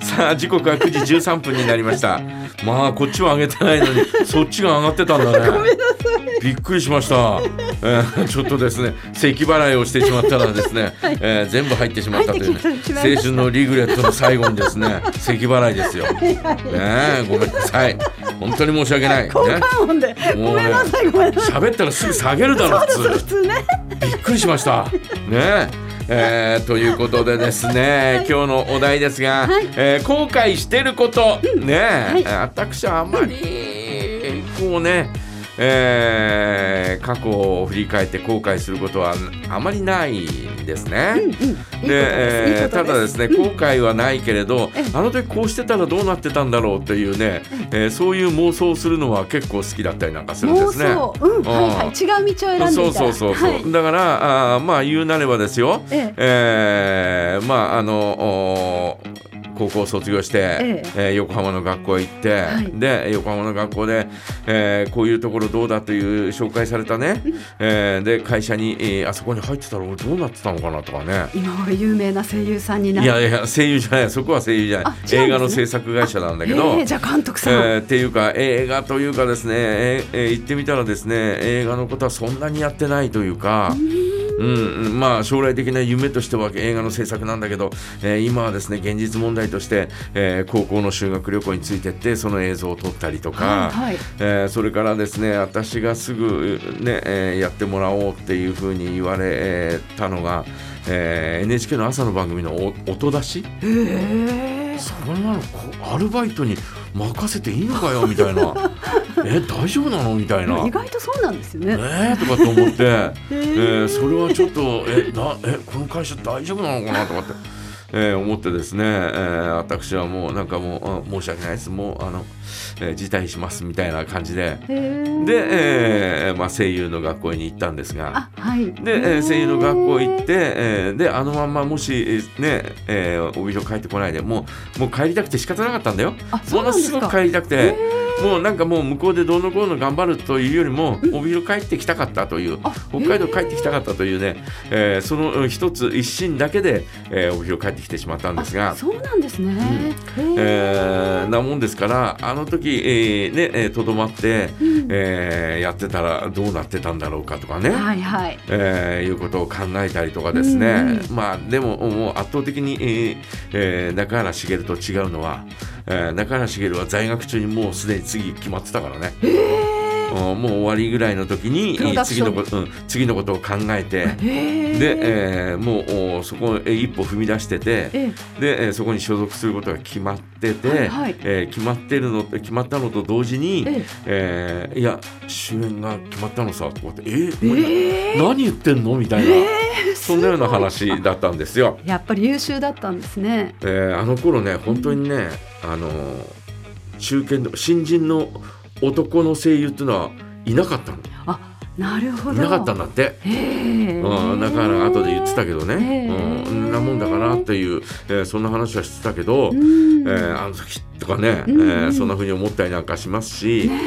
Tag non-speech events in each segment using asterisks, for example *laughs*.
さあ時刻は9時13分になりました。まあこっちは上げてないのにそっちが上がってたんだね。びっくりしました、えーちょっとですね咳払いをしてしまったらですね、えー全部入ってしまったというね青春のリグレットの最後にですね咳払いですよ。ねえごめんなさい。本当に申し訳ない。ね。もうね喋ったらすぐ下げるだろそう普通ね。びっくりしました。ねえーということでですね、今日のお題ですが、えー後悔してること、ね、私はあんまりこうね、えー過去を振り返って後悔することはあまりないですね。で、えーただですね、後悔はないけれど、あの時こうしてたらどうなってたんだろうというね、えーそういう妄想をするのは結構好きだったりなんかするんで妄すね。想。うん。はいはい。違う道を選んでいた。そうそうそうそう、はい。だからあーまあ言うなればですよ、ええ。ーまああのお高校を卒業して、ええ。ー横浜の学校へ行って、はい。で横浜の学校で、えーこういうところどうだという紹介されたね、えーで会社に、えーあそこに入ってたら俺どうなってたのかなとかね。今は有名な声優さんにないるやいや声優じゃないそこは声優じゃない。ね。映画の制作会社なんだけど、えーじゃあ監督さん、えーっていうか映画というかですね、えーえー言ってみたらですね映画のことはそんなにやってないというか。うんうん、まあ将来的な夢としては映画の制作なんだけど、えー今はですね現実問題として、えー高校の修学旅行についてってその映像を撮ったりとか、はいはい。えーそれからですね私がすぐ、ねえーやってもらおうっていうふうに言われたのが、えー NHK の朝の番組のお音出し？へえそんなのこアルバイトに任せていいのかよみたいな。*laughs* え大丈夫なの？みたいな。意。外とそうなんですよね、えー、とかと思って、ええーそれはちょっとえなえこの会社大丈夫なのかな？とかって、えー思ってですね、えー私はもうなんかもうあ申し訳ないです。もうあの、えー辞退しますみたいな感じで。で、えーまあ、声優の学校に行ったんですが。あはい。で、えー声優の学校行って、えーであのまんまもし、えーねえー帯広帰ってこないでもうもう帰りたくて仕方なかったんだよ。あそものうなんですごく帰りたくて、もうなんかもう向こうでどうのこうの頑張るというよりも、帯広帰ってきたかったというあ北海道帰ってきたかったというね、えーそのうん一つ一心だけで、えー帯広帰ってきてしまったんですが。あ。そうなんですね、へー。えーなもんですからあの時えーねえーとど、まって、えーやってたらどうなってたんだろうかとかね、はいはい。えーいうことを考えたりとかですね、うん。まあでももう圧倒的に、えーえー中原茂と違うのは、えー中原茂は在学中にもうすでに次決まってたからね。うんもう終わりぐらいの時に次のこと、うん、次のことを考えてへー。で、えーもうおそこへ一歩踏み出しててえで、えーそこに所属することが決まってて、はいはい。えー決まってるの決まったのと同時に、ええ。ーいや主演が決まったのさとかってえーえー。何言ってんのみたいな、えーそんなような話だったんですよ。やっぱり優秀だったんですね。えーあの頃ね本当にね、あの中堅の新人の男の声優っていうのはいなかったの。あなるほど。いなかったんだって。へえうん、だから後で言ってたけどね、へうんなっていう、えーそんな話はしてたけど、うん。えーあの時とかね、うん。えーそんな風に思ったりなんかしますし、ね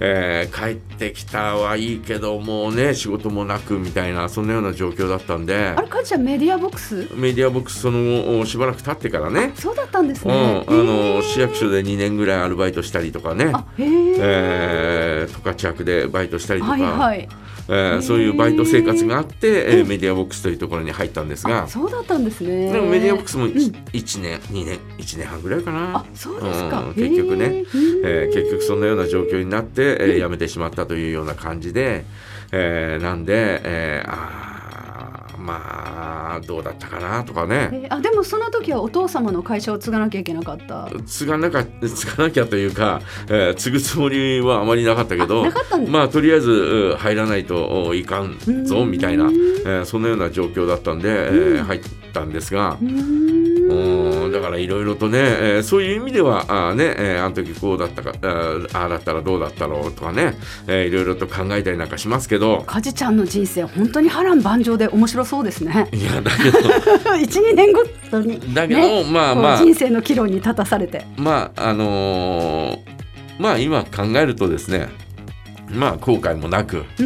え。ー帰ってきたはいいけどもうね仕事もなくみたいなそんなような状況だったんで。あれかじちゃんメディアボックス？メディアボックスその後しばらく経ってからね、そうだったんですうん、ねあの市役所で2年ぐらいアルバイトしたりとかね、え。ー、十勝役でバイトしたりとか、はいはいえーそういうバイト生活があって、えーメディアボックスというところに入ったんですが。あ、そうだったんですね。でもメディアボックスもうん。1,、年2年1年半ぐらいかな。あ、そうですか。うん結局ね。えー結局そんなような状況になって、えー辞めてしまったというような感じで、えーなんで、えーあーまあどうだったかなとかね。えーあでもその時はお父様の会社を継がなきゃいけなかった。継がなか継がなきゃというか、えー継ぐつもりはあまりなかったけどあなかったんですまあとりあえずう入らないとおいかんぞうん。みたいな、えーそんなような状況だったんで、えー入ったんですがうんだからいろいろとね、えーそういう意味ではあーね、えーあの時こうだったかあーああだったらどうだったろうとかね、えーいろいろと考えたりなんかしますけど。かじちゃんの人生本当に波乱万丈で面白そうですね。いやだけど。*laughs* 12年ごとにだけど、ねまあまあ。人生の岐路に立たされて。まああのーまあ今考えるとですねまあ後悔もなく、え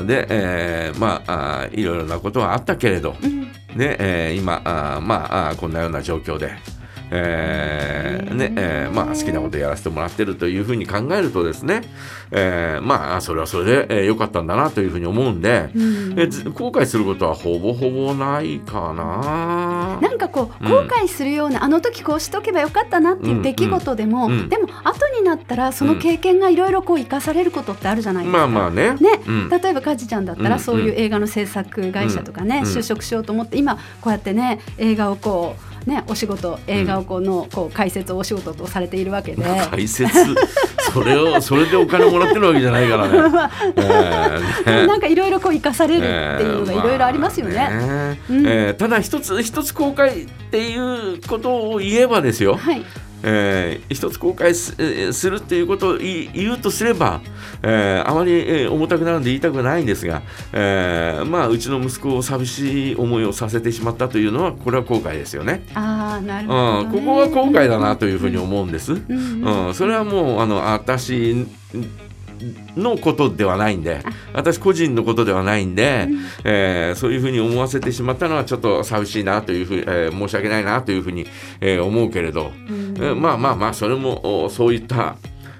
ーで、えーまああーいろいろなことはあったけれど、うんねえー今あーまあこんなような状況で。えーねえーまあ、好きなことやらせてもらってるというふうに考えるとですね、えーまあそれはそれで、えー良かったんだなというふうに思うんで、うんえず後悔することはほぼほぼないかな。なんかこううん後悔するような、あの時こうしとけばよかったなっていう出来事でも、でも後になったらその経験がいろいろこう生かされることってあるじゃないですか。まあまあね。ね、うん。例えばカジちゃんだったらうんそういう映画の制作会社とかね、うん。就職しようと思って今こうやってね映画をこうねお仕事映画をこうのこう解説をお仕事とされているわけで。解説それをそれでお金もらってるわけじゃないからね。*laughs* えなんかいろいろこう生かされるっていうのがいろいろありますよね。まあね。うん。えーただ一つ一つ後悔っていうことを言えばですよ、はい、えー一つ後悔すえーするっていうことを言うとすれば、えーあまり、えー重たくなるんで言いたくないんですが、えーまあうちの息子を寂しい思いをさせてしまったというのはこれは後悔ですよね。ああなるうほど、ん、ね。ここが後悔だなというふうに思うんです。うんうんうん、それはもうあの私のことではないんで私個人のことではないんで、えーそういうふうに思わせてしまったのはちょっと寂しいなというふう、えー申し訳ないなというふうに、えー思うけれど、うまあまあまあそれもおそういった、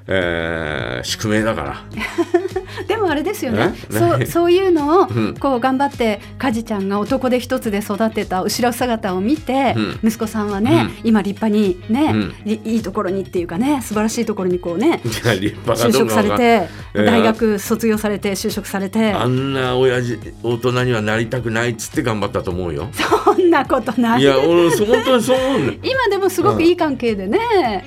えー宿命だから。*laughs* *laughs* でもあれですよね。えそう *laughs* そういうのをうん。こう頑張ってカジちゃんが男で一つで育てた後ろ姿を見て、う息子さんはね、今立派にね、うん。いいいところにっていうかね素晴らしいところにこうね就職されて、えー大学卒業されて就職されて。あんな親父大人にはなりたくないっつって頑張ったと思うよ。そんなことない。いや俺本当にそう思う *laughs* 今でもすごくいい関係でね、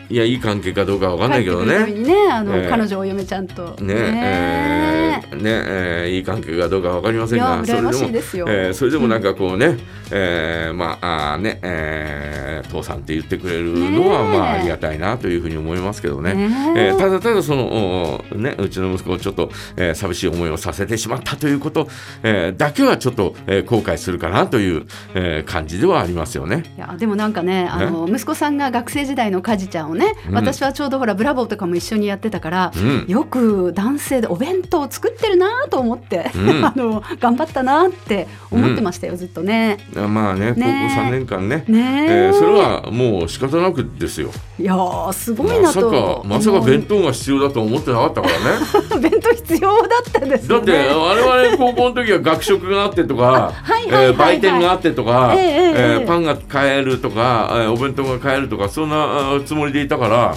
いやいい関係かどうかわかんないけどね。にねあの、えー彼女お嫁ちゃんと。ねえ。ーねえーいい関係かどうかわかりませんがそれでもそれでもなんかこうね、*laughs* えーまああーね、えー父さんって言ってくれるのはまあありがたいなというふうに思いますけどね。ねえ。ーただただその、おね、うちの息子をちょっと、えー寂しい思いをさせてしまったということ、えーだけはちょっと、えー後悔するかなという、えー感じではありますよね。いやでもなんかねあの息子さんが学生時代のカジちゃんをね、うん。私はちょうどほらブラボーとかも一緒にやってたから、うん。よく男性でお弁当を作ってるなと思って、うん。*laughs* あの頑張ったなって思ってましたよ、ずっとね。まあね高校ねえ3年間ね。ね。ええーそれはもう仕方なくですよ。いやーすごいまさなとかまさか弁当が必要だと思ってなかったからね。*laughs* 弁当必要だったんですだって。我々高校の時は学食があってとか *laughs* はえー売店があってとか、えええー。パンが買えるとか、えーお弁当が買えるとかそんなつもりでいたから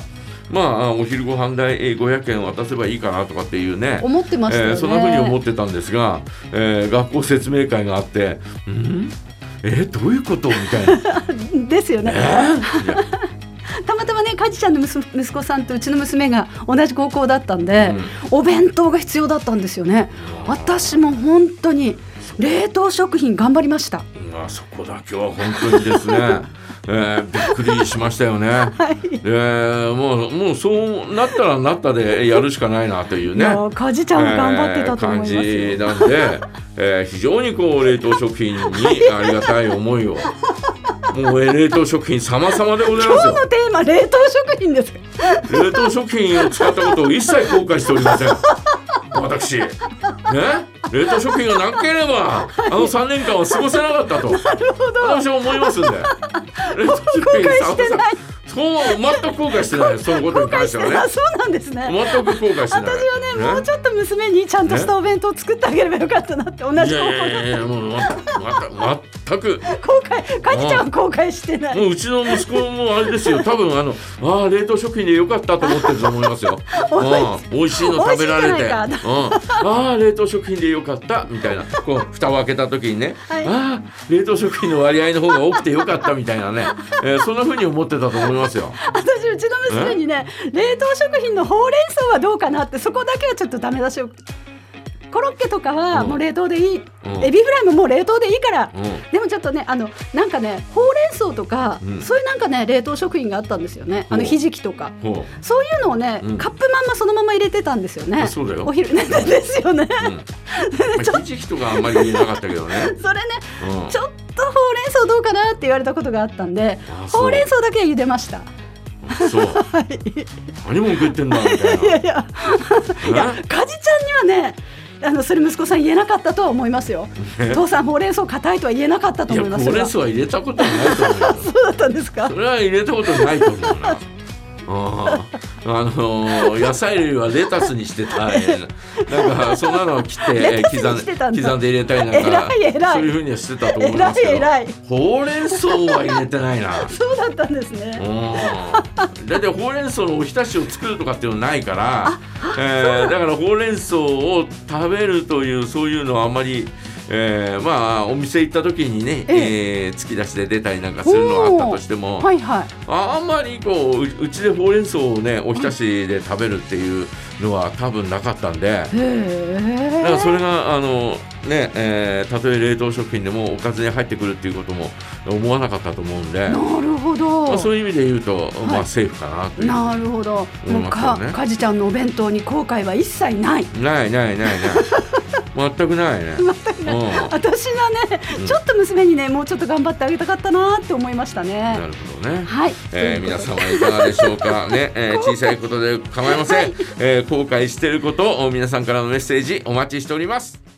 まああお昼ご飯代えー500円渡せばいいかなとかっていうね。思ってましね。えーそんなふうに思ってたんですが、えー学校説明会があって「ん？えーどういうこと?」みたいな。*laughs* ですよね。*laughs* たまたまねカジちゃんの息息子さんとうちの娘が同じ高校だったんで、お弁当が必要だったんですよね。私も本当に冷凍食品頑張りました。まあそこだけは本当にですね、*laughs* えーびっくりしましたよね。*laughs* えーもうもうそうなったらなったでやるしかないなというね。いやーカジちゃんも頑張ってたと思いますよ。えー感じなんで、えー非常にこう冷凍食品にありがたい思いを。もうえー冷凍食品様々でございますよ。今日のテーマ冷凍食品です。冷凍食品を使ったことを一切後悔しておりません。私。ね、冷凍食品がなければ、あの3年間は過ごせなかったと。*laughs* 私は思いますんで。後悔してないそう、全く後悔してないです。そのことに関してはねあ。そうなんですね。全く後悔してない。私はねもうちょっと娘にちゃんとしたお弁当を作ってあげればよかったなって同じいやい高校やいや、もう、ま、ま、全く。後悔カジちゃんは後悔してない。もううちの息子もあれですよ。多分あのああ冷凍食品でよかったと思ってると思いますよ。*laughs* うん。美味しいの食べられて、*laughs* ああ冷凍食品でよかったみたいな。こう蓋を開けた時にね、はい。ああ冷凍食品の割合の方が多くてよかったみたいなね、えーそんな風に思ってたと思いますよ。*laughs* 私うちの娘にね冷凍食品のほうれん草はどうかなってそこだけはちょっとダメ出しを。コロッケとかはうん。もう冷凍でいい、うん。エビフライももう冷凍でいいから、うん。でもちょっとねあのなんかねほうれん草とか、うん。そういうなんかね冷凍食品があったんですよね。あのひじきとか。ほそういうのをね、うん。カップまんまそのまま入れてたんですよね。お昼ね。ですよね、*laughs* ひじきとかあんまり言えなかったけどね。*laughs* それねうん。ちょっとほうれん草どうかなって言われたことがあったんでほうれん草だけは茹でましたそう何も食ってんだみたいな。*laughs* いやいやいやね？カジちゃんにはねあのする息子さん言えなかったとは思いますよ。父さんほうれん草硬いとは言えなかったと思いますほうれん草は入れたことはないと思うよ *laughs* そうだったんですか？そ。れは入れたことないと思うな。ああのー野菜類はレタスにしてた。い *laughs* なんかそんなのを切って刻んしてたんだ。刻んで入れたりなんかそういうふうにはしてたと思いますけど。ほうれん草は入れてないな。*laughs* そうだったんですね。うん。だってほうれん草のおひたしを作るとかっていうのないから、えーだからほうれん草を食べるというそういうのはあんまり、えーまあお店行った時にね、ええー突き出しで出たりなんかするのはあったとしても、はいはい。あんまりこうううちでほうれん草をねおひたしで食べるっていうのは多分なかったんで。だからそれがあのね、えーたとえ冷凍食品でもおかずに入ってくるっていうことも思わなかったと思うんで、なるほど。まあ、そういう意味で言うと、まはいあセーフかなという。なるほど。もうかかじちゃんのお弁当に後悔は一切ない。ないないないない。全くないね。うん私はね、うんちょっと娘にねもうちょっと頑張ってあげたかったなって思いましたねな。るほどね。はい。えー、皆様いかがでしょうか *laughs* ね、えー小さいことで構いません、えー後悔していることを皆さんからのメッセージお待ちしております